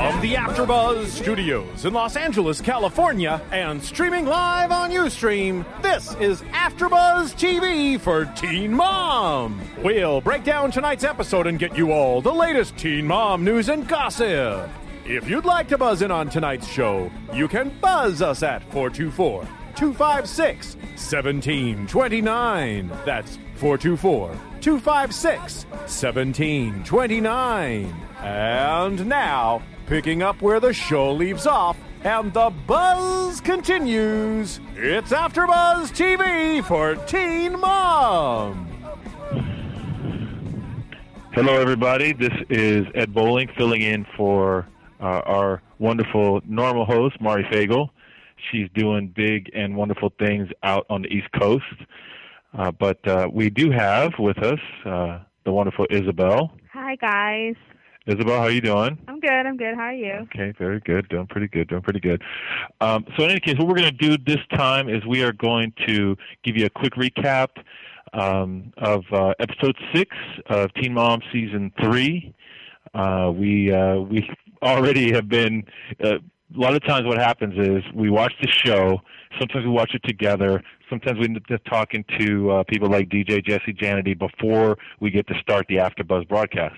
From the AfterBuzz Studios in Los Angeles, California, and streaming live on UStream, this is AfterBuzz TV for Teen Mom. We'll break down tonight's episode and get you all the latest Teen Mom news and gossip. If you'd like to buzz in on tonight's show, you can buzz us at 424 256 1729. That's 424 256 1729. And now, picking up where the show leaves off and the buzz continues, it's AfterBuzz TV for Teen Mom. Hello, everybody. This is Ed Bowling filling in for uh, our wonderful normal host, Mari Fagel. She's doing big and wonderful things out on the East Coast. Uh, but uh, we do have with us uh, the wonderful Isabel. Hi guys. Isabel, how are you doing? I'm good. I'm good. How are you? Okay, very good. Doing pretty good. Doing pretty good. Um, so, in any case, what we're going to do this time is we are going to give you a quick recap um, of uh, episode six of Teen Mom season three. Uh, we uh, we already have been. Uh, a lot of times, what happens is we watch the show. Sometimes we watch it together. Sometimes we end up talking to uh, people like DJ Jesse Janity before we get to start the AfterBuzz broadcast.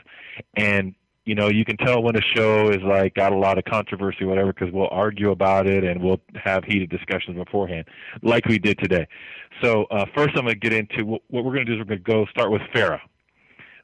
And you know, you can tell when a show is like got a lot of controversy, or whatever, because we'll argue about it and we'll have heated discussions beforehand, like we did today. So uh, first, I'm going to get into what, what we're going to do is we're going to go start with Farrah.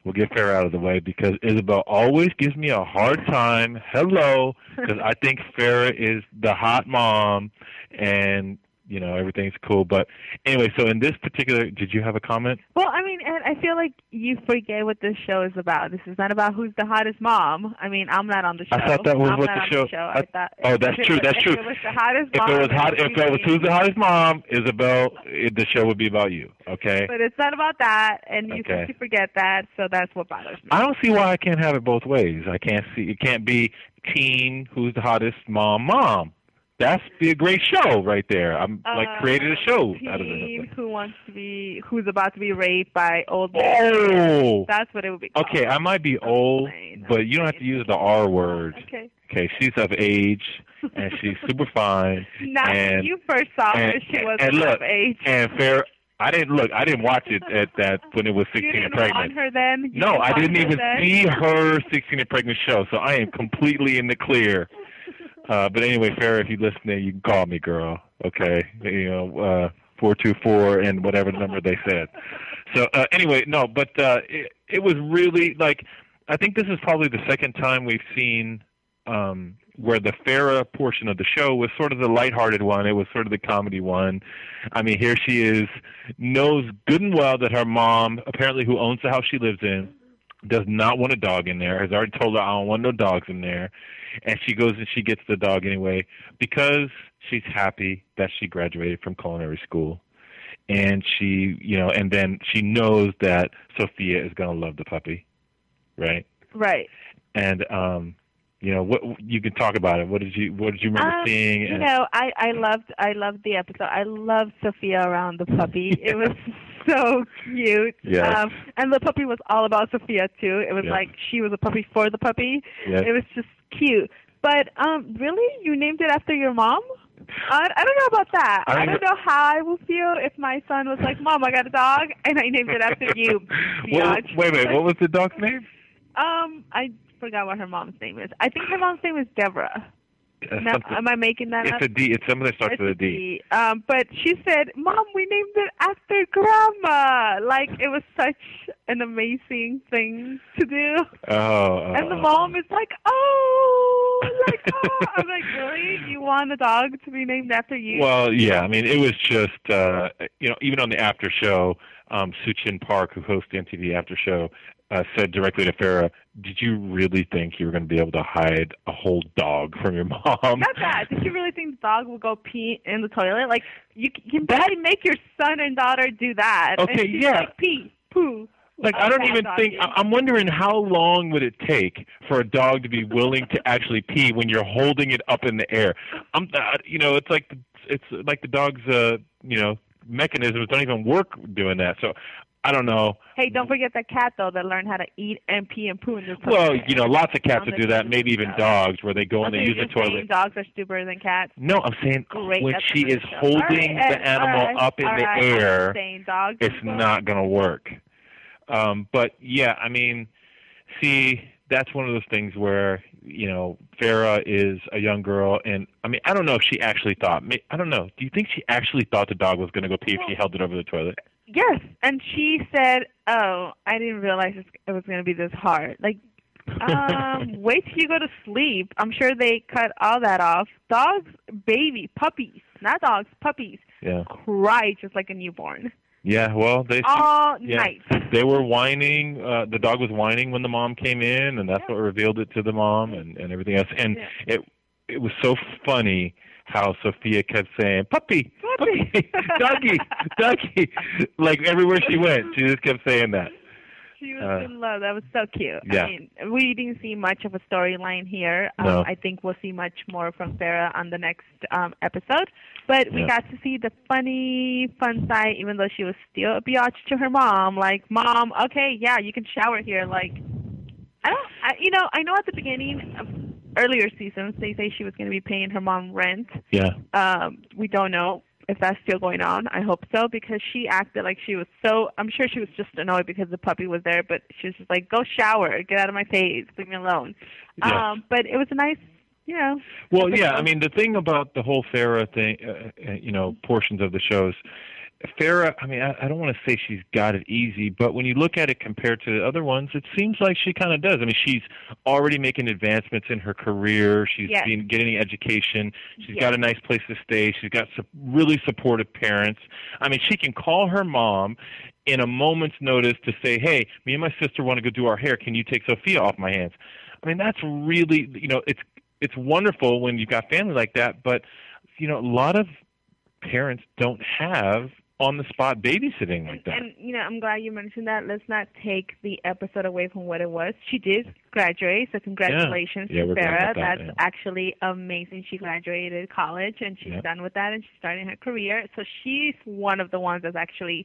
We'll get Farrah out of the way because Isabel always gives me a hard time. Hello, because I think Farrah is the hot mom, and you know everything's cool. But anyway, so in this particular, did you have a comment? Well, I mean, and I feel like you forget what this show is about. This is not about who's the hottest mom. I mean, I'm not on the show. I thought that was I'm what the show. The show. I- I thought, oh, that's if true. That's if true. It was the hottest If mom. it was hot, if it was who's the hottest mom, Isabel, it, the show would be about you. Okay. But it's not about that, and you Okay. forget that, so that's what bothers me. I don't see why I can't have it both ways. I can't see it can't be teen who's the hottest mom mom. That's be a great show right there. I'm like Uh, created a show out of it. who wants to be, who's about to be raped by old men. Oh, That's what it would be. Called. okay. I might be old, Fine. but you don't have to use the R word. Okay. Okay, she's of age and she's super fine. And you first saw her, she was and look, of age. and fair. I didn't look. I didn't watch it at that when it was you 16 didn't and pregnant. her then? You No, I didn't even then? see her 16 and pregnant show, so I am completely in the clear. Uh, but anyway, Farrah, if you're listening, you can call me, girl. Okay, you know, uh, four two four and whatever number they said. So uh, anyway, no, but uh, it, it was really like I think this is probably the second time we've seen um, where the Farrah portion of the show was sort of the lighthearted one. It was sort of the comedy one. I mean, here she is, knows good and well that her mom, apparently who owns the house she lives in, does not want a dog in there. Has already told her I don't want no dogs in there, and she goes and she gets the dog anyway because she's happy that she graduated from culinary school, and she, you know, and then she knows that Sophia is gonna love the puppy, right? Right. And um, you know, what you can talk about it. What did you What did you remember Um, seeing? You know, I I loved I loved the episode. I loved Sophia around the puppy. It was so cute. Yes. Um and the puppy was all about Sophia too. It was Yes. like she was a puppy for the puppy. Yes. It was just cute. But um really you named it after your mom? I, I don't know about that. I I, don't know how I will feel if my son was like, "Mom, I got a dog," and I named it after you. What was- biatch. wait, wait. What was the dog's name? Um, I forgot what her mom's name is. I think her mom's name is Deborah. Uh, Now, am I making that up? it's a D. It's something that starts It's with a D. D. Um, but she said, "Mom, we named it after Grandma." Like it was such an amazing thing to do. Oh. oh, And the oh. mom is like, "Oh, like oh." I'm like, "Really? You want a dog to be named after you?" Well, yeah. I mean, it was just uh, you know, even on the after show, um, SuChin Pak, who hosts the MTV after show, uh, said directly to Farrah, "Did you really think you were going to be able to hide a whole dog from your mom?" Not that. Did you really think the dog will go pee in the toilet? Like you, can barely make your son and daughter do that. Okay, yeah. Like, pee, poo. Like Oh, I don't even think I'm wondering how long would it take for a dog to be willing to actually pee when you're holding it up in the air. I'm uh, you know it's like the, it's like the dog's uh you know mechanisms don't even work doing that. So I don't know. Hey, don't forget that cat though that learned how to eat and pee and poo in the toilet. Well, you know, lots of cats the do that. Maybe even dogs, where they go and they use the toilet. Dogs are stupider than cats. No, I'm saying Great. when she is holding right, the animal right, up in the right, air, it's not going to work. Um, but yeah, I mean, see, that's one of those things where you know Farrah is a young girl, and I mean, I don't know if she actually thought. I don't know. Do you think she actually thought the dog was going to go pee if she held it over the toilet? Yes, and she said, "Oh, I didn't realize it was going to be this hard." Like, um, wait till you go to sleep. I'm sure they cut all that off. Dogs, baby, puppies, not dogs, puppies, Yeah. cry just like a newborn Yeah. Well, they all yeah. night. they were whining. Uh, the dog was whining when the mom came in, and that's what revealed it to the mom and and everything else. And Yeah. it it was so funny how Sophia kept saying puppy, Puppy. puppy, doggy, doggy, like everywhere she went, she just kept saying that. She was Uh, in love. That was so cute. yeah. I mean, we didn't see much of a storyline here. Um, No. I think we'll see much more from Farrah on the next um, episode. But we Yeah. got to see the funny, fun side, even though she was still a biatch to her mom. Like, mom, okay, yeah, you can shower here. Like, I don't, I, you know, I know at the beginning of earlier seasons they say she was going to be paying her mom rent. Yeah, Um, we don't know if that's still going on. I hope so because she acted like she was so. I'm sure she was just annoyed because the puppy was there, but she was just like, "Go shower, get out of my face, leave me alone." Um, but it was a nice, you know. Well, yeah. I mean, the thing about the whole Farrah thing, uh, uh, you know, portions of the shows, Farrah. I mean, I, I don't want to say she's got it easy, but when you look at it compared to the other ones, it seems like she kind of does. I mean, she's already making advancements in her career. She's Yes. been getting education. She's Yes. got a nice place to stay. She's got some really supportive parents. I mean, she can call her mom in a moment's notice to say, "Hey, me and my sister want to go do our hair. Can you take Sophia off my hands?" I mean, that's really, you know, it's it's wonderful when you've got family like that, but you know, a lot of parents don't have on the spot babysitting like that. And you know, I'm glad you mentioned that. Let's not take the episode away from what it was. She did graduate, so congratulations Yeah, to Farrah. that, That's yeah. actually amazing. She graduated college and she's Yeah. done with that and she's starting her career. So she's one of the ones that's actually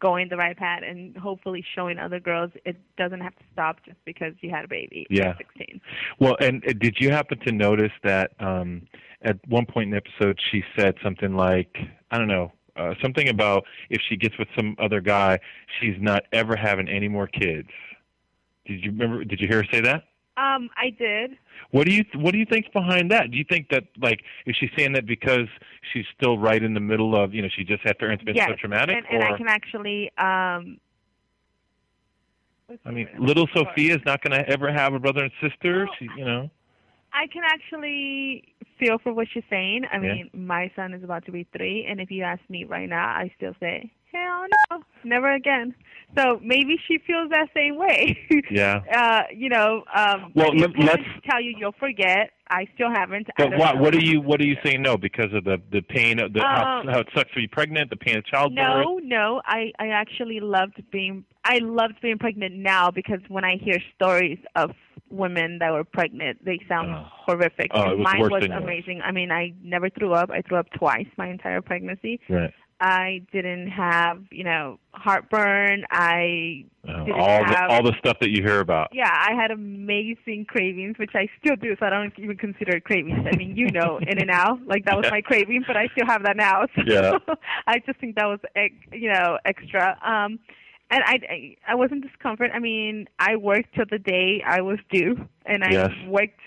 going the right path and hopefully showing other girls it doesn't have to stop just because you had a baby Yeah. at 16. Well, and uh, did you happen to notice that um at one point in the episode she said something like, I don't know, uh, something about if she gets with some other guy, she's not ever having any more kids. Did you remember? Did you hear her say that? Um, I did. What do you What do you think's behind that? Do you think that like is she saying that because she's still right in the middle of you know she just had parents been yes. so traumatic, and, and or I can actually um I mean, little. Sophia is not going to ever have a brother and sister. No. She, you know. I can actually feel for what she's saying. I Yeah. mean, my son is about to be three, and if you ask me right now, I still say, hell no, never again. So maybe she feels that same way. Yeah. uh, you know, um, Well, your let- parents let's- tell you you'll forget. I still haven't. But what what are you what are you saying no because of the the pain of the how, Um, how it sucks to be pregnant, the pain of childbirth. No, no. I I actually loved being I loved being pregnant now because when I hear stories of women that were pregnant, they sound Oh. horrific. Oh, it was Mine was amazing. I mean, I never threw up. I threw up twice my entire pregnancy. Right. I didn't have, you know, heartburn. I Oh, all the all the stuff that you hear about. yeah, I had amazing cravings, which I still do. So I don't even consider it cravings. I mean, you know, in and out, like that was my craving, but I still have that now. So Yeah. I just think that was, you know, extra. Um, and I, I, I wasn't discomfort. I mean, I worked till the day I was due, and I Yes. worked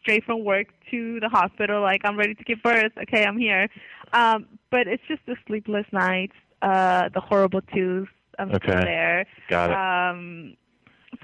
straight from work to the hospital. Like I'm ready to give birth. Okay, I'm here. Um, but it's just the sleepless nights, uh, the horrible twos. I'm still Okay. there. Got it. Um,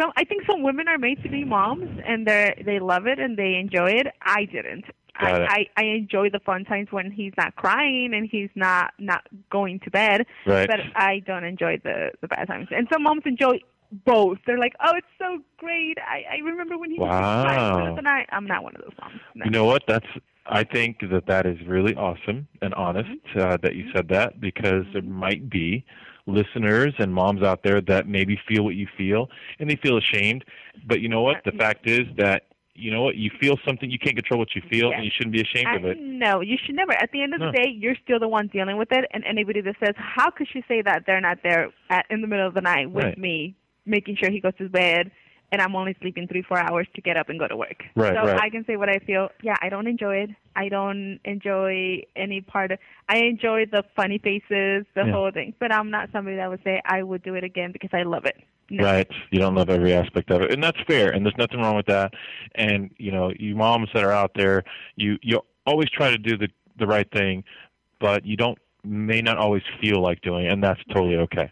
so I think some women are made to be moms, and they they love it and they enjoy it. I didn't. I, I I enjoy the fun times when he's not crying and he's not not going to bed. right. But I don't enjoy the the bad times. And some moms enjoy both. They're like, oh, it's so great. I I remember when he was Wow. crying of the. I'm not one of those moms. No. You know what? That's I think that that is really awesome and honest Mm-hmm. uh, that you said that because there might be listeners and moms out there that maybe feel what you feel and they feel ashamed. But you know what? The fact is that you know what you feel something you can't control what you feel Yes. and you shouldn't be ashamed I, of it. no, you should never. At the end of No. the day, you're still the one dealing with it. And anybody that says, "How could she say that they're not there at in the middle of the night with Right. me, making sure he goes to bed, and I'm only sleeping three, four hours to get up and go to work?" Right, so right. I can say what I feel. Yeah, I don't enjoy it. I don't enjoy any part of. I enjoy the funny faces, the Yeah. whole thing. But I'm not somebody that would say I would do it again because I love it. No. Right. You don't love every aspect of it. And that's fair and there's nothing wrong with that. And, you know, you moms that are out there, you you always try to do the the right thing, but you don't may not always feel like doing and that's totally okay.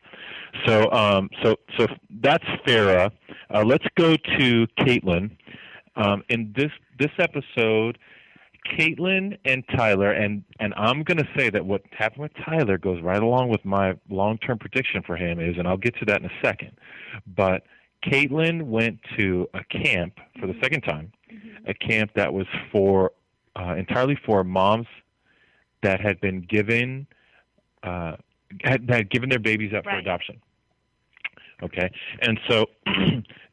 So um so so that's Farrah. Uh, let's go to Catelynn. Um in this this episode Catelynn and Tyler, and and I'm going to say that what happened with Tyler goes right along with my long-term prediction for him is, and I'll get to that in a second. But Catelynn went to a camp for the second time, a camp that was for uh, entirely for moms that had been given uh, had, had given their babies up for adoption. Okay, and so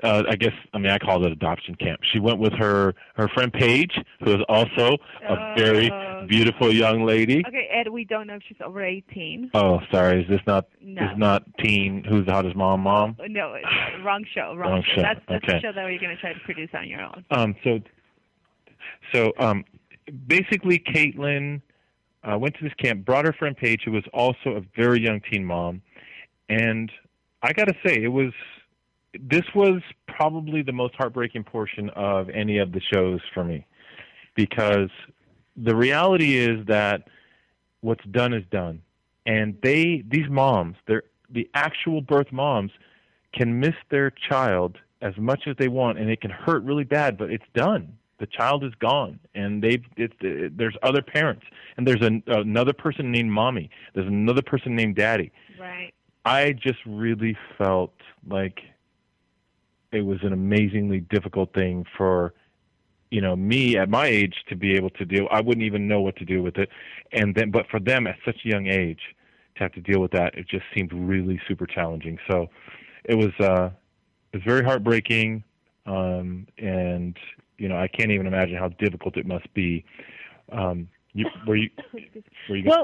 uh, I guess I mean I call it adoption camp. She went with her her friend Paige, who is also a very Uh, beautiful young lady. Okay, Ed, we don't know if she's over 18. Oh, sorry, is this not No. is not teen? Who's the hottest mom? Mom. No, wrong show. Wrong, Wrong show, That's, that's okay. the show that you're going to try to produce on your own. Um, so, so um, basically, Catelynn uh, went to this camp, brought her friend Paige, who was also a very young teen mom, and I got to say, it was this was probably the most heartbreaking portion of any of the shows for me, because the reality is that what's done is done, and they these moms, they're the actual birth moms, can miss their child as much as they want, and it can hurt really bad, but it's done. The child is gone, and they've. It's, it, there's other parents, and there's an, another person named mommy. There's another person named daddy. Right. I just really felt like it was an amazingly difficult thing for you know me at my age to be able to deal I wouldn't even know what to do with it and then but for them at such a young age to have to deal with that it just seemed really super challenging so it was uh it was very heartbreaking um and you know I can't even imagine how difficult it must be um you were you were you Well?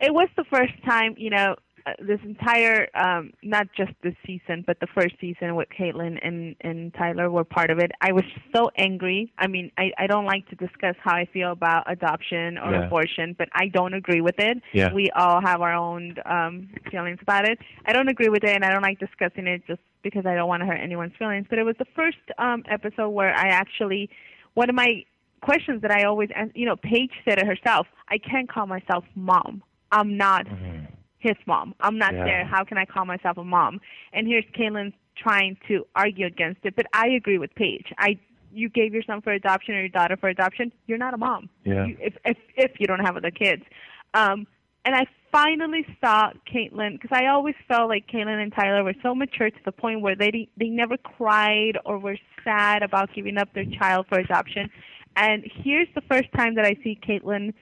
It was the first time, you know, this entire, um, not just this season, but the first season with Catelynn and, and Tyler were part of it. I was so angry. I mean, I, I don't like to discuss how I feel about adoption or Yeah. abortion, but I don't agree with it. Yeah. We all have our own um, feelings about it. I don't agree with it, and I don't like discussing it just because I don't want to hurt anyone's feelings. But it was the first um, episode where I actually, one of my questions that I always, you know, Paige said it herself. I can't call myself mom. I'm not his mom. I'm not Yeah. there. How can I call myself a mom? And here's Catelynn trying to argue against it. But I agree with Paige. I you gave your son for adoption or your daughter for adoption. You're not a mom. Yeah. You, if if if you don't have other kids. Um, and I finally saw Catelynn because I always felt like Catelynn and Tyler were so mature to the point where they they never cried or were sad about giving up their child for adoption. And here's the first time that I see Catelynn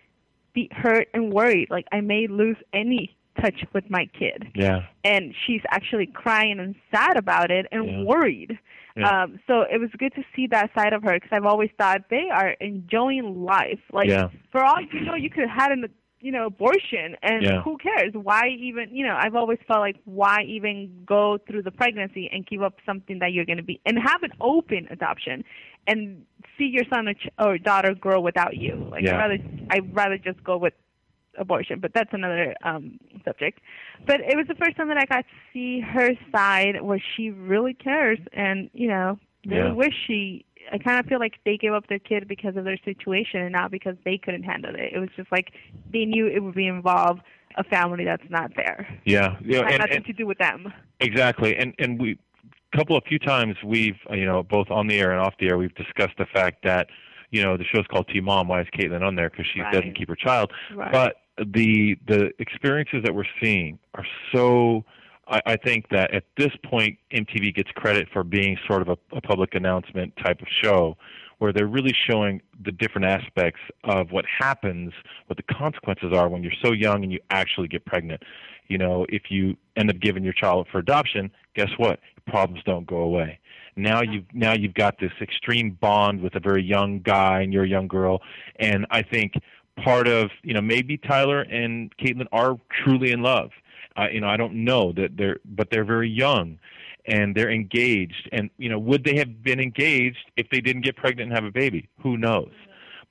be hurt and worried. Like I may lose any touch with my kid. Yeah. And she's actually crying and sad about it and Yeah. worried. Yeah. Um, so it was good to see that side of her because I've always thought they are enjoying life. Like Yeah. for all you know, you could have had an you know abortion, and Yeah. who cares? Why even you know? I've always felt like why even go through the pregnancy and give up something that you're going to be and have an open adoption and see your son or, ch- or daughter grow without you. Like Yeah. I'd rather I'd rather just go with abortion, but that's another um subject. But it was the first time that I got to see her side where she really cares and, you know, really Yeah. wish she I kind of feel like they gave up their kid because of their situation and not because they couldn't handle it. It was just like they knew it would be involve a family that's not there. Yeah. Yeah. It had And, nothing and to do with them. exactly. And and we a couple of few times we've uh, you know both on the air and off the air we've discussed the fact that you know the show's called Teen Mom. Why is Catelynn on there? Because she Right. doesn't keep her child. Right. But the the experiences that we're seeing are so. I, I think that at this point, MTV gets credit for being sort of a, a public announcement type of show, where they're really showing the different aspects of what happens, what the consequences are when you're so young and you actually get pregnant. you know, if you end up giving your child up for adoption, guess what? Problems don't go away. Now you've now you've got this extreme bond with a very young guy and you're a young girl, and I think part of you know maybe Tyler and Catelynn are truly in love. Uh, you know, I don't know that they're, but they're very young, and they're engaged. And you know, would they have been engaged if they didn't get pregnant and have a baby? Who knows?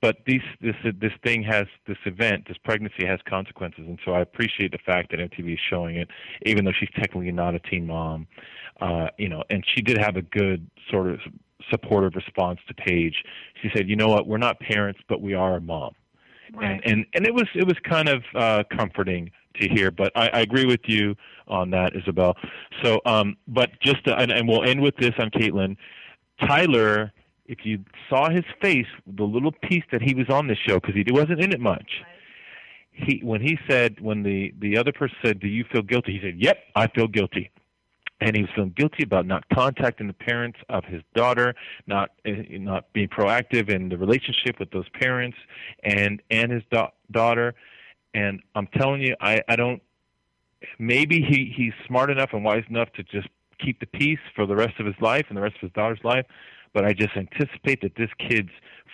But these, this this thing has this event, this pregnancy has consequences, and so I appreciate the fact that MTV is showing it, even though she's technically not a teen mom. Uh, you know, and she did have a good sort of supportive response to Paige. She said, "You know what? We're not parents, but we are a mom." Right. And, and and it was it was kind of uh, comforting to hear. But I, I agree with you on that, Isabel. So, um, but just to, and, and we'll end with this on Catelynn. Tyler, if you saw his face, the little piece that he was on this show because he wasn't in it much. He when he said when the the other person said, "Do you feel guilty?" He said, "Yep, I feel guilty." And he was feeling guilty about not contacting the parents of his daughter, not uh, not being proactive in the relationship with those parents and and his da- daughter. And I'm telling you, I I don't. Maybe he he's smart enough and wise enough to just keep the peace for the rest of his life and the rest of his daughter's life. But I just anticipate that this kid's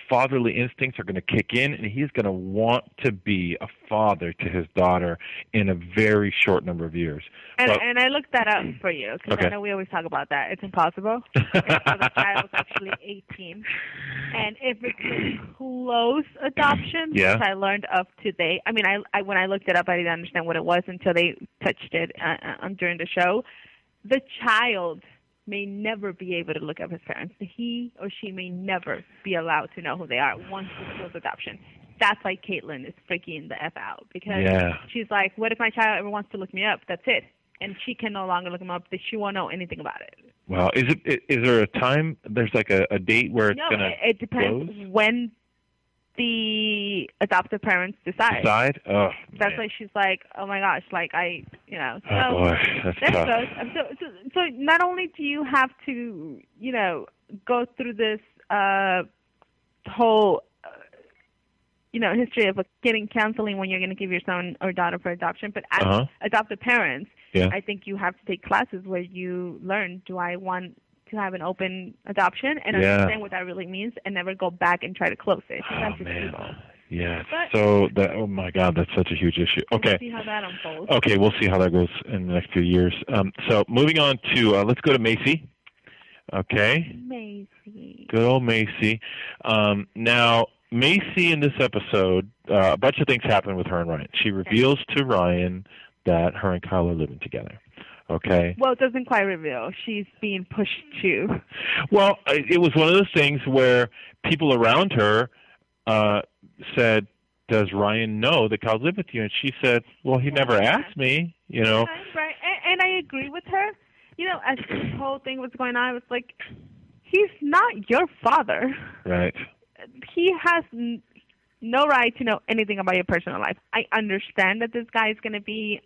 fatherly instincts are going to kick in, and he's going to want to be a father to his daughter in a very short number of years. And, But- and I looked that up for you because Okay. I know we always talk about that. It's impossible. So the child was actually 18. And if it's a close adoption, Yeah. which I learned of today, I mean, I, I when I looked it up, I didn't understand what it was until they touched it uh, uh, during the show. The child may never be able to look up his parents. He or she may never be allowed to know who they are once it's close adoption. That's why Catelynn is freaking the f out because Yeah. she's like, what if my child ever wants to look me up? That's it. And she can no longer look him up. That she won't know anything about it. Well, is it? Is there a time? There's like a, a date where it's no, going to it, it depends close? when the adoptive parents decide. decide? Oh, That's man. why she's like, oh my gosh, like I, you know. So oh boy, that's there tough. goes. So, so, so not only do you have to, you know, go through this uh, whole, uh, you know, history of uh, getting counseling when you're going to give your son or daughter for adoption, but as Uh-huh. adoptive parents, Yeah. I think you have to take classes where you learn: Do I want to have an open adoption and Yeah. understand what that really means, and never go back and try to close it? Oh That's man, evil. yeah. But- So that oh my God, that's such a huge issue. Okay. We'll see how that unfolds. Okay, we'll see how that goes in the next few years. Um, so moving on to uh, let's go to Maci. Okay, Maci. good old Maci. Um, now Maci in this episode, uh, a bunch of things happen with her and Ryan. She reveals to Ryan that her and Kyle are living together. Okay. Well, it doesn't quite reveal. She's being pushed to. Well, it was one of those things where people around her uh, said, "Does Ryan know that Kyle's living with you?" And she said, "Well, he never asked me." You know. Right, right. And, and I agree with her. You know, as this whole thing was going on, I was like, he's not your father. Right. He has n- no right to know anything about your personal life. I understand that this guy is going to be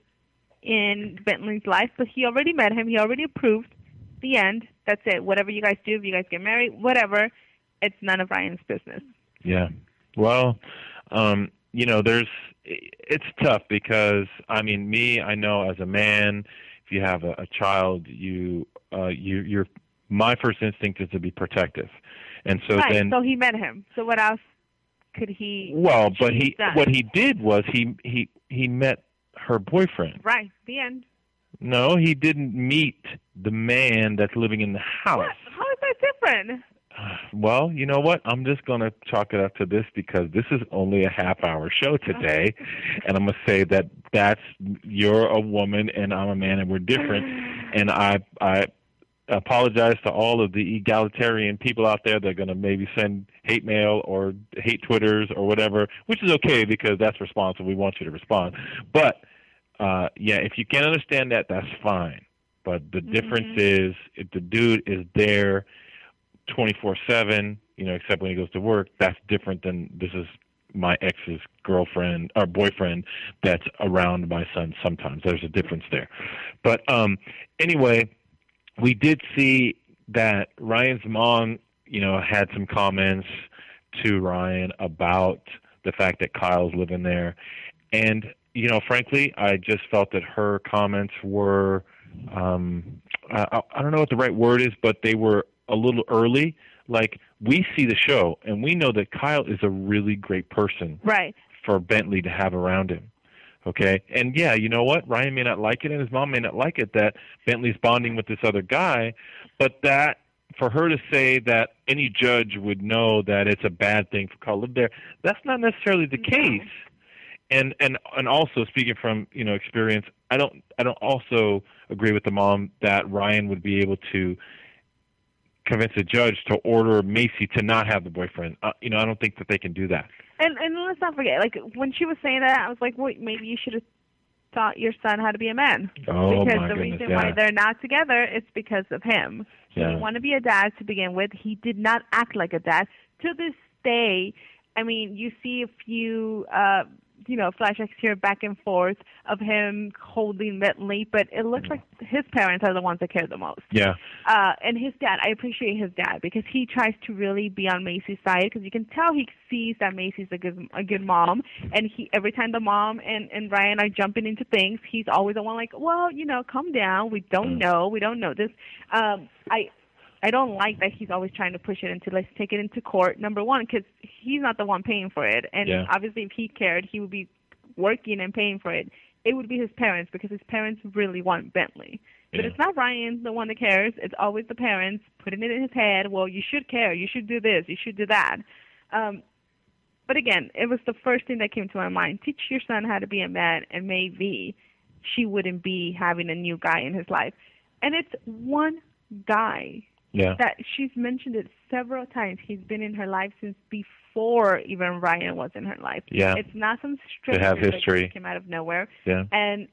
in Bentley's life, but he already met him. He already approved. The end. That's it. Whatever you guys do, if you guys get married, whatever, it's none of Ryan's business. Yeah. Well, um, you know, there's it's tough because I mean, me, I know as a man, if you have a, a child, you uh you you're my first instinct is to be protective. And so right. then so he met him. So what else could he? well, but he done. what he did was he he he met her boyfriend. Right. The end. No, he didn't meet the man that's living in the house. What? How is that different? Well, you know what? I'm just going to chalk it up to this because this is only a half hour show today. And I'm going to say that that's you're a woman and I'm a man and we're different. And I I apologize to all of the egalitarian people out there that are going to maybe send hate mail or hate twitters or whatever, which is okay because that's responsible. We want you to respond. But uh yeah, if you can't understand that, that's fine. But the difference is if the dude is there 24/7, you know, except when he goes to work, that's different than this is my ex's girlfriend or boyfriend that's around my son sometimes. There's a difference there. But um anyway, we did see that Ryan's mom, you know, had some comments to Ryan about the fact that Kyle's living there. And you know, frankly, I just felt that her comments were, um, I, I don't know what the right word is, but they were a little early. Like we see the show and we know that Kyle is a really great person Right. for Bentley to have around him. Okay, and yeah, you know what? Ryan may not like it, and his mom may not like it that Bentley's bonding with this other guy, but that for her to say that any judge would know that it's a bad thing for Kyle to live there, that's not necessarily the case. And and and also speaking from you know experience, I don't I don't also agree with the mom that Ryan would be able to convince a judge to order Maci to not have the boyfriend. Uh, you know, I don't think that they can do that. And and let's not forget, like when she was saying that, I was like, wait, maybe you should have taught your son how to be a man. Oh because the goodness, reason yeah. why they're not together is because of him. He Yeah. didn't want to be a dad to begin with. He did not act like a dad. To this day, I mean, you see a few, uh, you know, flashbacks here back and forth of him holding Bentley, but it looks like his parents are the ones that care the most. Yeah. Uh, and his dad, I appreciate his dad because he tries to really be on Maci's side because you can tell he sees that Maci's a good a good mom, and he every time the mom and and Ryan are jumping into things, he's always the one like, well, you know, calm down. We don't Mm. know, we don't know this. Um, I. I don't like that he's always trying to push it into let's take it into court. Number one, because he's not the one paying for it, and Yeah. obviously if he cared, he would be working and paying for it. It would be his parents because his parents really want Bentley. But Yeah. it's not Ryan, the one that cares. It's always the parents putting it in his head. Well, you should care. You should do this. You should do that. Um, but again, it was the first thing that came to my mind. Teach your son how to be a man, and maybe she wouldn't be having a new guy in his life. And it's one guy Yeah. that she's mentioned it several times. He's been in her life since before even Ryan was in her life. Yeah. It's not some They stranger have that history. just came out of nowhere. Yeah. And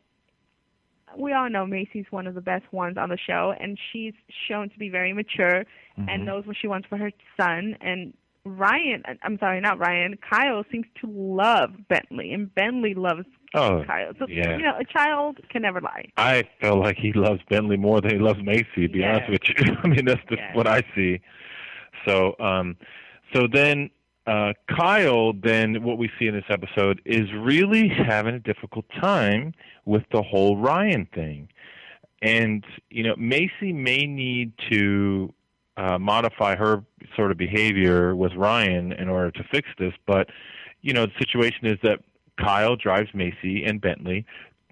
we all know Maci's one of the best ones on the show, and she's shown to be very mature Mm-hmm. and knows what she wants for her son. And Ryan, I'm sorry, not Ryan, Kyle seems to love Bentley, and Bentley loves Oh, Kyle. So, yeah. you know, a child can never lie. I feel like he loves Bentley more than he loves Maci. To be honest with you, I mean that's what I see. So, um, so then uh, Kyle, then what we see in this episode is really having a difficult time with the whole Ryan thing, and you know Maci may need to uh, modify her sort of behavior with Ryan in order to fix this, but you know the situation is that Kyle drives Maci and Bentley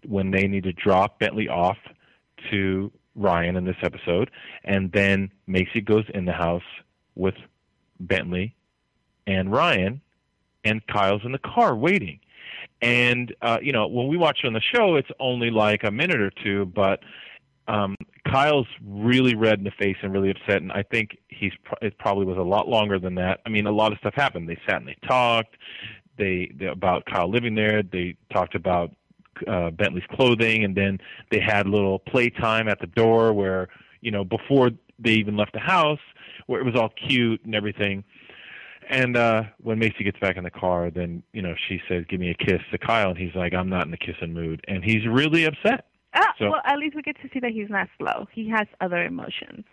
when they need to drop Bentley off to Ryan in this episode, and then Maci goes in the house with Bentley and Ryan, and Kyle's in the car waiting. And uh, you know, when we watch it on the show, it's only like a minute or two, but um, Kyle's really red in the face and really upset, and I think he's pro- it probably was a lot longer than that. I mean, a lot of stuff happened. They sat and they talked. They, they about Kyle living there. They talked about uh, Bentley's clothing, and then they had a little playtime at the door where you know before they even left the house, where it was all cute and everything. And uh when Maci gets back in the car, then you know she says, "Give me a kiss" to Kyle, and he's like, "I'm not in the kissing mood," and he's really upset. So- well, at least we get to see that he's not slow. He has other emotions.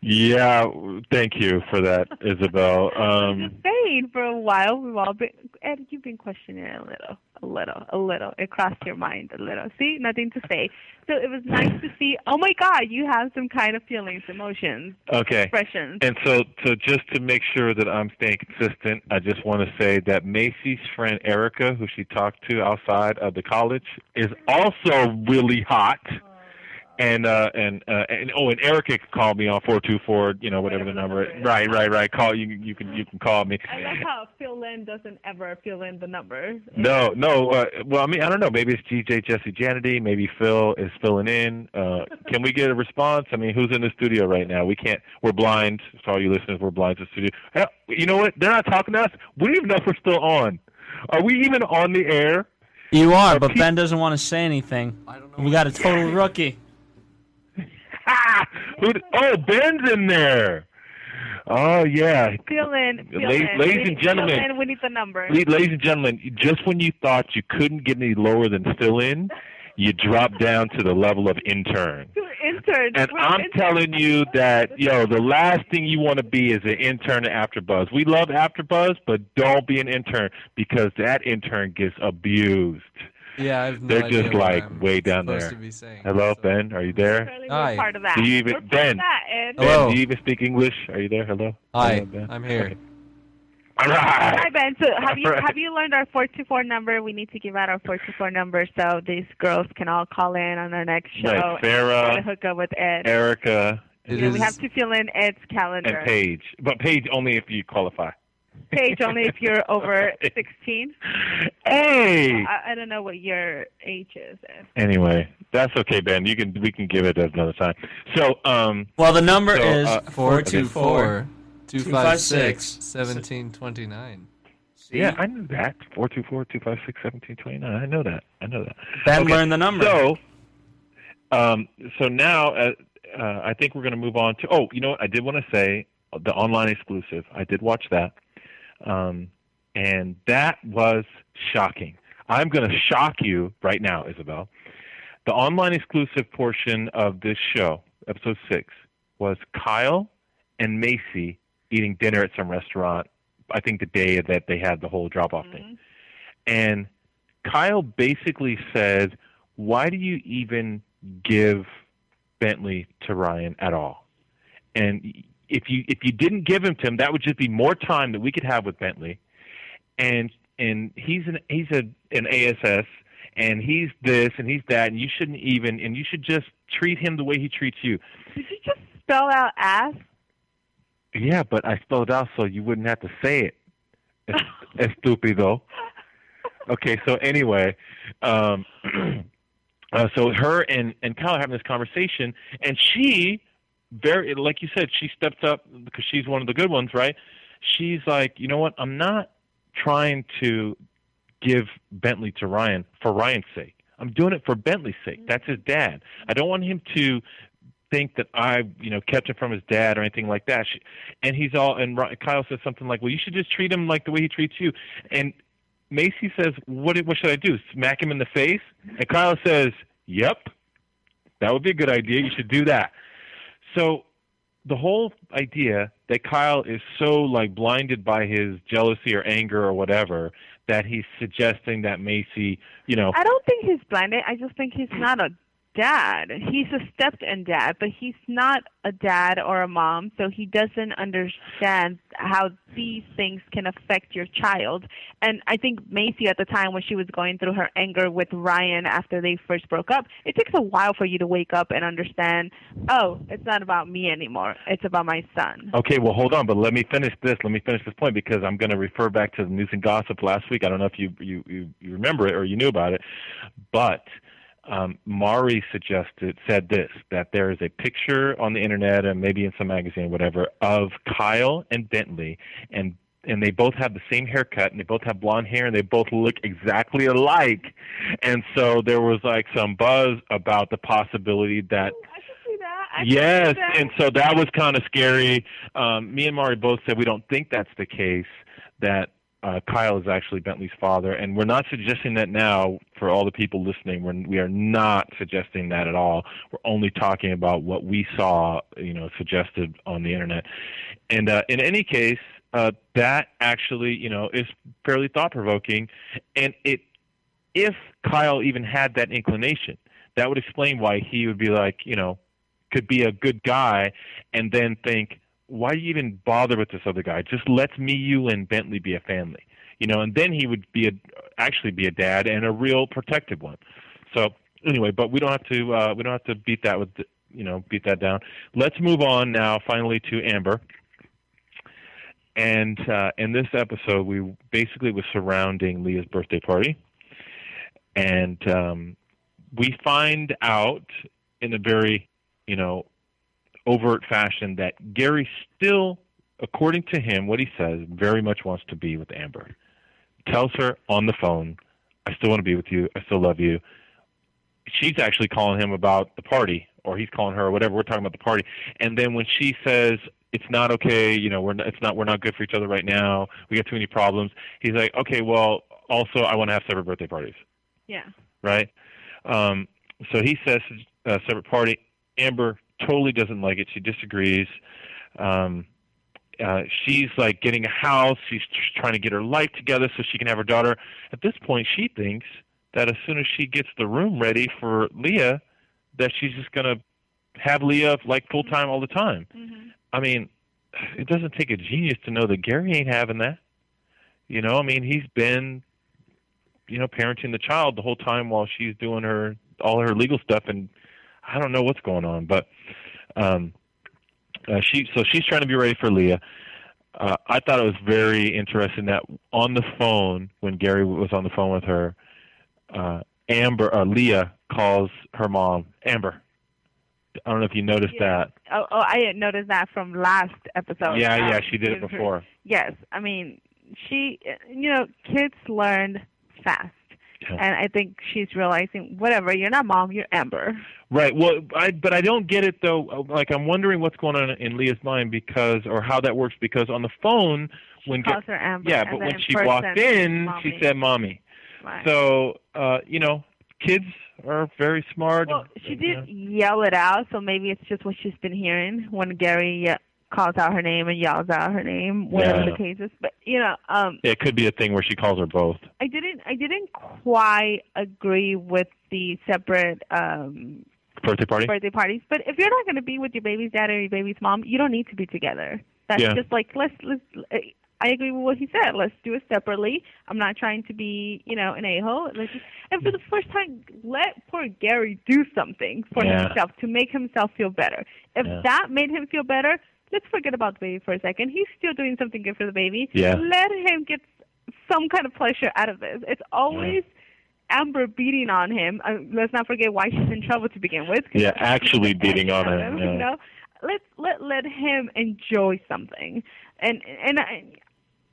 Yeah, thank you for that, Isabel. Um, just saying, for a while we've all been. Ed, you've been questioning it a little, a little, a little. It crossed your mind a little. See, nothing to say. So it was nice to see. Oh my God, you have some kind of feelings, emotions, okay. expressions. And so, so just to make sure that I'm staying consistent, I just want to say that Maci's friend Erica, who she talked to outside of the college, is also really hot. And uh and uh and oh and Erica can call me on four two four you know whatever the number is. right right right. Call you you can you can call me. I like how Phil in doesn't ever fill in the number. no no uh, well I mean I don't know. Maybe it's DJ Jesse Janity maybe Phil is filling in. Uh can we get a response? I mean who's in the studio right now? We can't we're blind. For all you listeners we're blind to the studio. Hell, you know what? They're not talking to us. We don't even know if we're still on. Are we even on the air? You are, Are but peop- Ben doesn't want to say anything. We got a total rookie. who oh Ben's in there oh yeah Fill in, fill Ladies- in. ladies and gentlemen. Fill in, we need the number. Ladies and gentlemen, just when you thought you couldn't get any lower than fill in, you drop down to the level of intern. We're interns. And We're I'm interns. telling you that, yo, the last thing you want to be is an intern at AfterBuzz. We love AfterBuzz, but don't be an intern because that intern gets abused. Yeah, I have no They're idea just like I'm way down there. to be saying. Hello, so- Ben. Are you there? Apparently Hi. we're part of that. Do you even- we're part Ben. of that, Hello. Ben, do you even speak English? Are you there? Hello. Hi, Hello, Ben. I'm here. Okay. All Hi. Ben. So have you All right. have you learned our four two four number? We need to give out our four two four number so these girls can all call in on our next show Right, and Sarah, to hook up with Ed. Erica, It Yeah, is we have to fill in Ed's calendar. and Paige. But Paige only if you qualify. Paige, only if you're over sixteen. Hey. I, I don't know what your age is. Anyway, that's okay, Ben. You can we can give it another time. So, um, Well, the number So, is uh, four two four. 256 1729. yeah, I knew that. Four two four two five six seventeen twenty nine. I know that. I know that. Ben Okay, learned the number. So, um, so now uh, uh, I think we're going to move on to. Oh, you know what? I did want to say the online exclusive. I did watch that, um, and that was shocking. I'm going to shock you right now, Isabel. The online exclusive portion of this show, episode six, was Kyle and Maci eating dinner at some restaurant. I think the day that they had the whole drop-off thing, and Kyle basically said, "Why do you even give Bentley to Ryan at all?" And if you if you didn't give him to him, that would just be more time that we could have with Bentley. And and he's an he's a an ASS and he's this and he's that and you shouldn't even and you should just treat him the way he treats you. Did you just spell out ass? Yeah, but I spelled out so you wouldn't have to say it. Es- Estupido. Okay, so anyway, um, uh, so her and and Kyle are having this conversation, and she very like you said, she steps up because she's one of the good ones, right? She's like, you know what? I'm not trying to give Bentley to Ryan for Ryan's sake. I'm doing it for Bentley's sake. Mm-hmm. That's his dad. I don't want him to think that I, you know, kept him from his dad or anything like that. She, and he's all and Kyle says something like, "Well, you should just treat him like the way he treats you." And Maci says, "What? What should I do? Smack him in the face?" And Kyle says, "Yep, that would be a good idea. You should do that." So the whole idea that Kyle is so like blinded by his jealousy or anger or whatever that he's suggesting that Maci, you know, I don't think he's blinded. I just think he's not a dad. He's a step-in dad, but he's not a dad or a mom, so he doesn't understand how these things can affect your child. And I think Maci at the time when she was going through her anger with Ryan after they first broke up, it takes a while for you to wake up and understand, oh, it's not about me anymore. It's about my son. Okay, well, hold on, but let me finish this. Let me finish this point because I'm going to refer back to the news and gossip last week. I don't know if you you you, you remember it or you knew about it, but um, Mari suggested said this that there is a picture on the internet and maybe in some magazine or whatever of Kyle and Bentley and and they both have the same haircut and they both have blonde hair and they both look exactly alike and so there was like some buzz about the possibility that I can see that. Yes, that. and so that was kind of scary. Um, me and Mari both said we don't think that's the case. That uh, Kyle is actually Bentley's father, and we're not suggesting that now for all the people listening. We're, we are not suggesting that at all. We're only talking about what we saw, you know, suggested on the internet. And uh, in any case, uh, that actually, you know, is fairly thought provoking, and it if Kyle even had that inclination, that would explain why he would be like, you know, could be a good guy and then think, why do you even bother with this other guy? Just let me, you, and Bentley be a family, you know, and then he would be a actually be a dad and a real protective one. So anyway, but we don't have to uh, we don't have to beat that with you know beat that down. Let's move on now, finally to Amber. And uh, in this episode, we basically was surrounding Leah's birthday party, and um, we find out in a very, you know, overt fashion that Gary still, according to him, what he says, very much wants to be with Amber. Tells her on the phone, "I still want to be with you. I still love you." She's actually calling him about the party, or he's calling her, or whatever. We're talking about the party, and then when she says it's not okay, you know, we're not, it's not we're not good for each other right now. We got too many problems. He's like, okay, well, also I want to have separate birthday parties Yeah. right? Um, so he says a separate party. Amber totally doesn't like it. She disagrees. Um, uh, she's like getting a house. She's tr- trying to get her life together so she can have her daughter. At this point, she thinks that as soon as she gets the room ready for Leah, that she's just gonna have Leah like full time all the time. Mm-hmm. I mean, it doesn't take a genius to know that Gary ain't having that. You know, I mean, he's been, you know, parenting the child the whole time while she's doing her all her legal stuff, and I don't know what's going on, but um, uh, she so she's trying to be ready for Leah. Uh, I thought it was very interesting that on the phone when Gary was on the phone with her, uh, Amber uh, Leah calls her mom Amber. I don't know if you noticed Yeah. that. Oh, oh, I didn't notice that from last episode. yeah, yeah, Um, she did it with her- before. Yes, I mean, she, you know, kids learn fast, Yeah. and I think she's realizing, whatever, you're not mom, you're Amber. Right. Well, I but I don't get it though. Like I'm wondering what's going on in Leah's mind because, or how that works because on the phone when her Amber. yeah, but when she walked in, mommy. she said "mommy." Right. So uh, you know, kids are very smart. Well, she did you yell it out, so maybe it's just what she's been hearing when Gary uh, calls out her name and yells out her name, whatever Yeah. the case is. But you know, um, it could be a thing where she calls her both. I didn't, I didn't quite agree with the separate um Birthday party. birthday parties. But if you're not going to be with your baby's dad or your baby's mom, you don't need to be together. That's Yeah. just like let's let's. I agree with what he said. Let's do it separately. I'm not trying to be, you know, an a-hole. Let's just, and for the first time, let poor Gary do something for Yeah. himself to make himself feel better. If Yeah. that made him feel better, let's forget about the baby for a second. He's still doing something good for the baby. Yeah. Let him get some kind of pleasure out of this. It's always Amber beating on him. Uh, let's not forget why she's in trouble to begin with. Yeah, actually beating on on him. You know, let let let him enjoy something, and and I,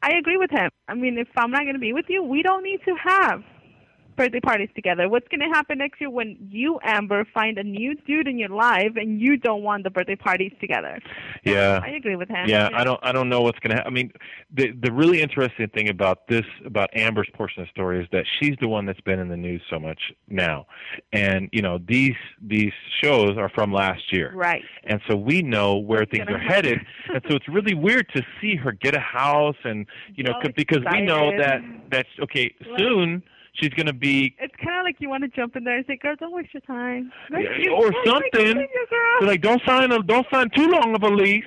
I agree with him. I mean, if I'm not going to be with you, we don't need to have birthday parties together. What's going to happen next year when you, Amber, find a new dude in your life and you don't want the birthday parties together? Yeah. I agree with him. Yeah, I don't I don't know what's going to happen. I mean, the the really interesting thing about this about Amber's portion of the story is that she's the one that's been in the news so much now. And, you know, these these shows are from last year. Right. And so we know where things are headed. and so it's really weird to see her get a house and, you know, because we know that that's okay, soon she's going to be It's kind of like you want to jump in there and say, "Girl, don't waste your time." Yeah, or something. They're like don't sign a don't sign too long of a lease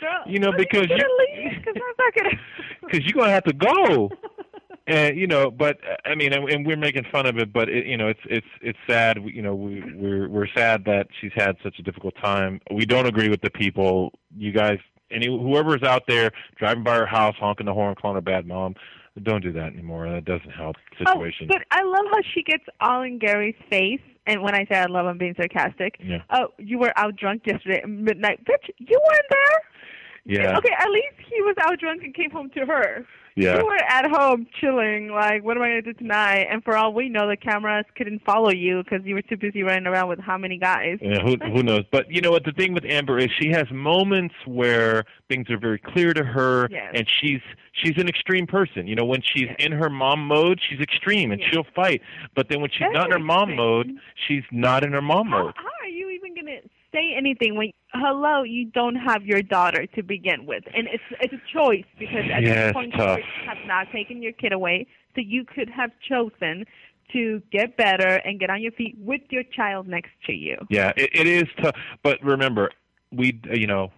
Girl, you know, because you- a lease, 'cause I'm not gonna. because you're going to have to go. and you know but i mean and, and we're making fun of it but it, you know it's it's it's sad We- you know we we're we're sad that she's had such a difficult time we don't agree with the people you guys any whoever's out there driving by her house honking the horn calling her bad mom don't do that anymore that doesn't help the oh, situation Oh, but I love how she gets all in Gary's face. And when I say I love, I'm being sarcastic. Yeah. Oh, you were out drunk yesterday at midnight, bitch. You weren't there. yeah Okay, at least he was out drunk and came home to her. Yeah You were at home chilling, like, what am I going to do tonight? And for all we know, the cameras couldn't follow you because you were too busy running around with how many guys. Yeah, who who knows? But you know what? The thing with Amber is she has moments where things are very clear to her, Yes. and she's she's an extreme person. You know, when she's in her mom mode, she's extreme and Yes. she'll fight. But then when she's not in her mom mode, she's not in her mom How, mode. how are you even going to say anything when, hello, you don't have your daughter to begin with? And it's it's a choice because at Yeah, this point you have not taken your kid away, so you could have chosen to get better and get on your feet with your child next to you. Yeah, it, it is tough. But remember, we you know.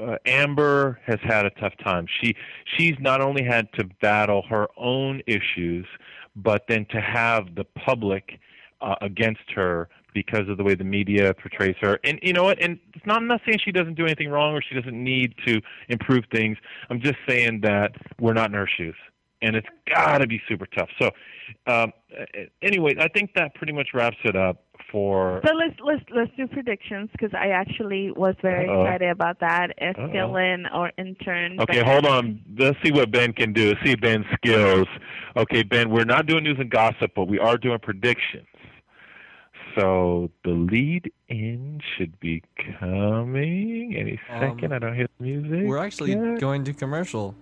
Uh, Amber has had a tough time. She she's not only had to battle her own issues, but then to have the public uh, against her because of the way the media portrays her. And you know what? And it's not I'm not saying she doesn't do anything wrong or she doesn't need to improve things. I'm just saying that we're not in her shoes, and it's got to be super tough. So, um, anyway, I think that pretty much wraps it up for. So let's let's let's do predictions because I actually was very Uh-oh. excited about that. If fill-in or intern. Okay, Ben- hold on. Let's see what Ben can do. See Ben's skills. Okay, Ben, we're not doing news and gossip, but we are doing predictions. So the lead in should be coming any second. Um, I don't hear the music. We're actually yet. going to commercial.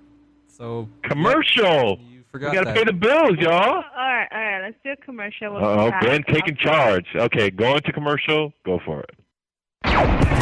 So commercial. you forgot. We forgot gotta that. pay the bills, y'all. All right, all right. Let's do a commercial. Oh. Ben taking charge. Okay, going to commercial. Go for it.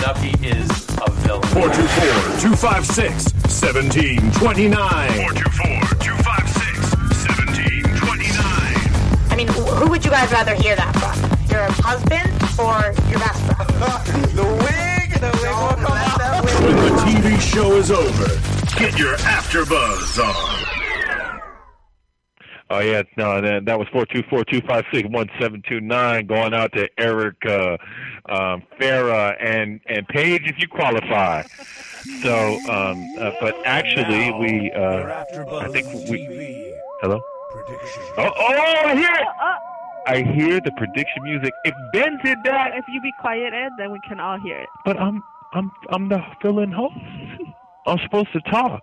Nucky is a villain. 424-256-1729. 424-256-1729. I mean, who would you guys rather hear that from? Your husband or your best friend? the wig! The wig will come out. When the TV show is over, get your AfterBuzz on. Oh yeah, no, that, that was four two four two five six one seven two nine. Going out to Erica, um, Farrah, and and Paige if you qualify. So, um, uh, but actually, we uh, I think we hello. Oh, oh, I hear it. I hear the prediction music. If Ben did that, If you be quiet, Ed, then we can all hear it. but I'm I'm I'm the fill-in host. I'm supposed to talk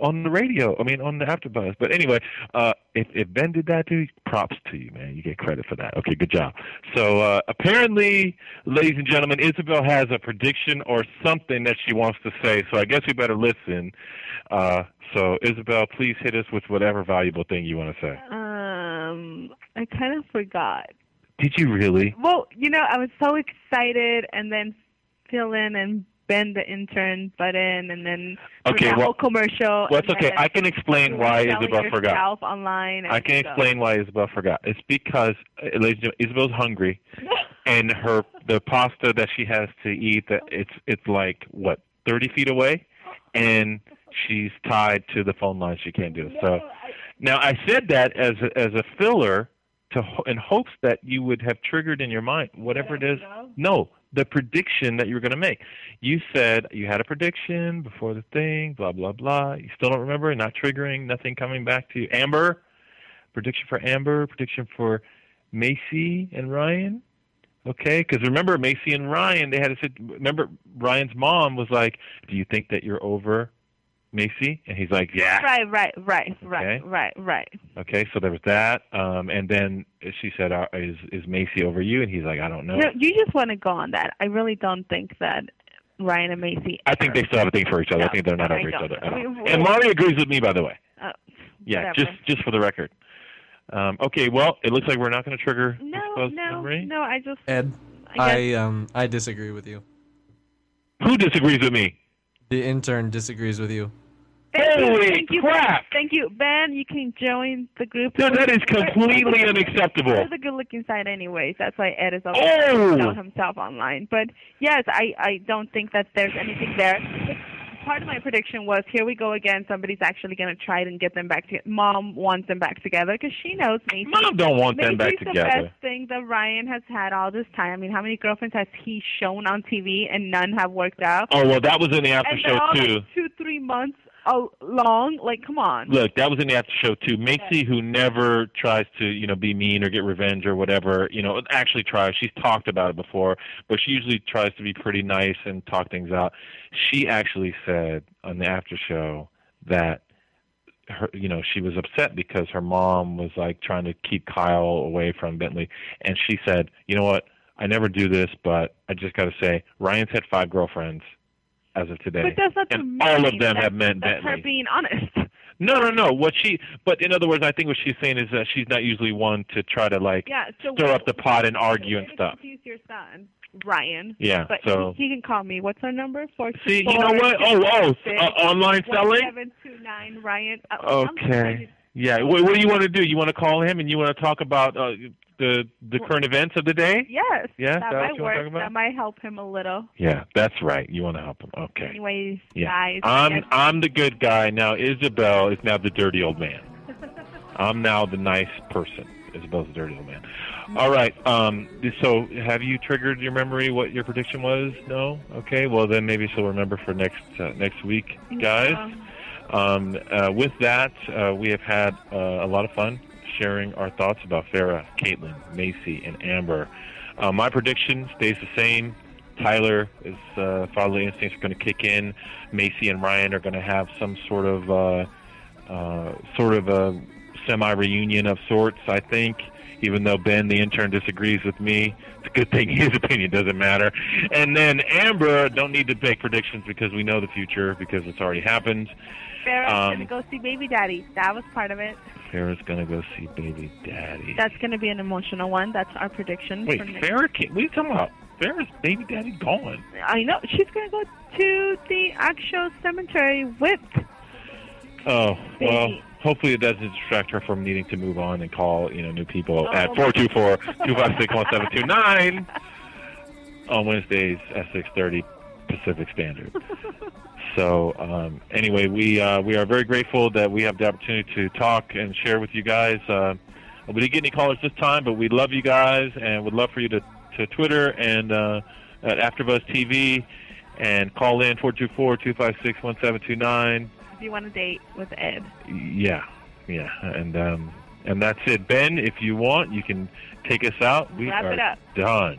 on the radio. I mean, on the AfterBuzz. But anyway, uh, if if Ben did that, dude, props to you, man. You get credit for that. Okay, good job. So uh, apparently, ladies and gentlemen, Isabel has a prediction or something that she wants to say. So I guess we better listen. Uh, so Isabel, please hit us with whatever valuable thing you want to say. Um, I kind of forgot. Did you really? Well, you know, I was so excited, and then fill in and Ben the intern button and then Okay, well- commercial. Well, and okay. I can explain why Isabel forgot. online. I can stuff. explain why Isabel forgot. It's because uh, ladies and gentlemen, Isabel's hungry, and her the pasta that she has to eat that it's it's like what thirty feet away, and she's tied to the phone line. She can't do it. So now I said that as a, as a filler to in hopes that you would have triggered in your mind whatever it is. No, the prediction that you were going to make. You said you had a prediction before the thing, blah blah blah. You still don't remember? Not triggering, nothing coming back to you. Amber, prediction for Amber, prediction for Maci and Ryan. Okay, because remember Maci and Ryan, they had to sit. Remember Ryan's mom was like, "Do you think that you're over Maci?" And he's like, "Yeah." Right, right, right, right, Okay. right, right. Okay, so there was that. Um, and then she said, uh, "Is is Maci over you?" And he's like, "I don't know." You, you just want to go on that. I really don't think that Ryan and Maci. I think they still have a thing for each other. I think they're not I over each other at all. mean, And well- Mari agrees with me, by the way. Uh, Yeah, whatever. just just for the record. Um, okay, well, it looks like we're not going to trigger No, no, memory. no. I just. Ed, I I um I disagree with you. Who disagrees with me? The intern disagrees with you. Thank you, Holy thank you, crap! Thank you, Ben. You can join the group. No, that is completely unacceptable. You're the good-looking side, anyways. That's why Ed is always Oh! himself online. But yes, I I don't think that there's anything there. Part of my prediction was here we go again. Somebody's actually going to try and get them back together. Mom wants them back together because she knows Maci. Mom don't want them back Maci's together. the best thing that Ryan has had all this time. I mean, how many girlfriends has he shown on TV and none have worked out? Oh well, that was in the after and show too. like two, three months al- long. Like, come on. Look, that was in the after show too. Maci, who never tries to, you know, be mean or get revenge or whatever, you know, actually tries. She's talked about it before, but she usually tries to be pretty nice and talk things out. She actually said on the after show that her, you know, she was upset because her mom was like trying to keep Kyle away from Bentley, and she said, you know what? I never do this, but I just got to say, Ryan's had five girlfriends as of today, But that's not and to all of them have meant That's Bentley. her being honest. No, no, no. What she, but in other words, I think what she's saying is that she's not usually one to try to like Yeah. So stir up the pot and argue and stuff. Confuse your son, Ryan. Yeah, But so- he, he can call me. What's our number? Four See, you know what? Oh, oh, uh, online selling. Seven two nine Ryan. Uh, Okay. Yeah. What, what do you want to do? You want to call him and you want to talk about uh, the the current events of the day? Yes. Yeah, That that might work. about? That might help him a little. Yeah, that's right. You want to help him. Okay. Anyways, Yeah. guys. I'm. I'm the good guy now. Isabel is now the dirty old man. I'm now the nice person. Isabel's the dirty old man. All right. Um. So, have you triggered your memory? What your prediction was? No. Okay. Well, then maybe she'll remember for next uh, next week, guys. Um. Uh, with that, uh, we have had uh, a lot of fun sharing our thoughts about Farrah, Catelynn, Maci, and Amber. Uh, my prediction stays the same. Tyler is uh, fatherly instincts are going to kick in. Maci and Ryan are going to have some sort of uh, uh, sort of a semi reunion of sorts. I think, even though Ben, the intern, disagrees with me, it's a good thing his opinion doesn't matter. And then Amber, don't need to make predictions because we know the future because it's already happened. Farrah's Um, gonna go see baby daddy. That was part of it. Farrah's going to go see baby daddy. That's gonna be an emotional one. That's our prediction. Wait, Farrah? Can't, what are you talking about? Farrah's baby daddy going. I know she's gonna go to the actual cemetery with. Oh well, hopefully it doesn't distract her from needing to move on and call you know new people Oh. at four two four two five six one seven two nine on Wednesdays at six thirty Pacific Standard. So um, anyway, we uh, we are very grateful that we have the opportunity to talk and share with you guys. Uh, we didn't get any callers this time, but we love you guys and would love for you to, to Twitter and uh, at AfterBuzz TV and call in four two four two five six one seven two nine. If you want to date with Ed. Yeah, yeah, and um, and that's it. Ben, if you want, you can take us out. We Wrap are it up. done.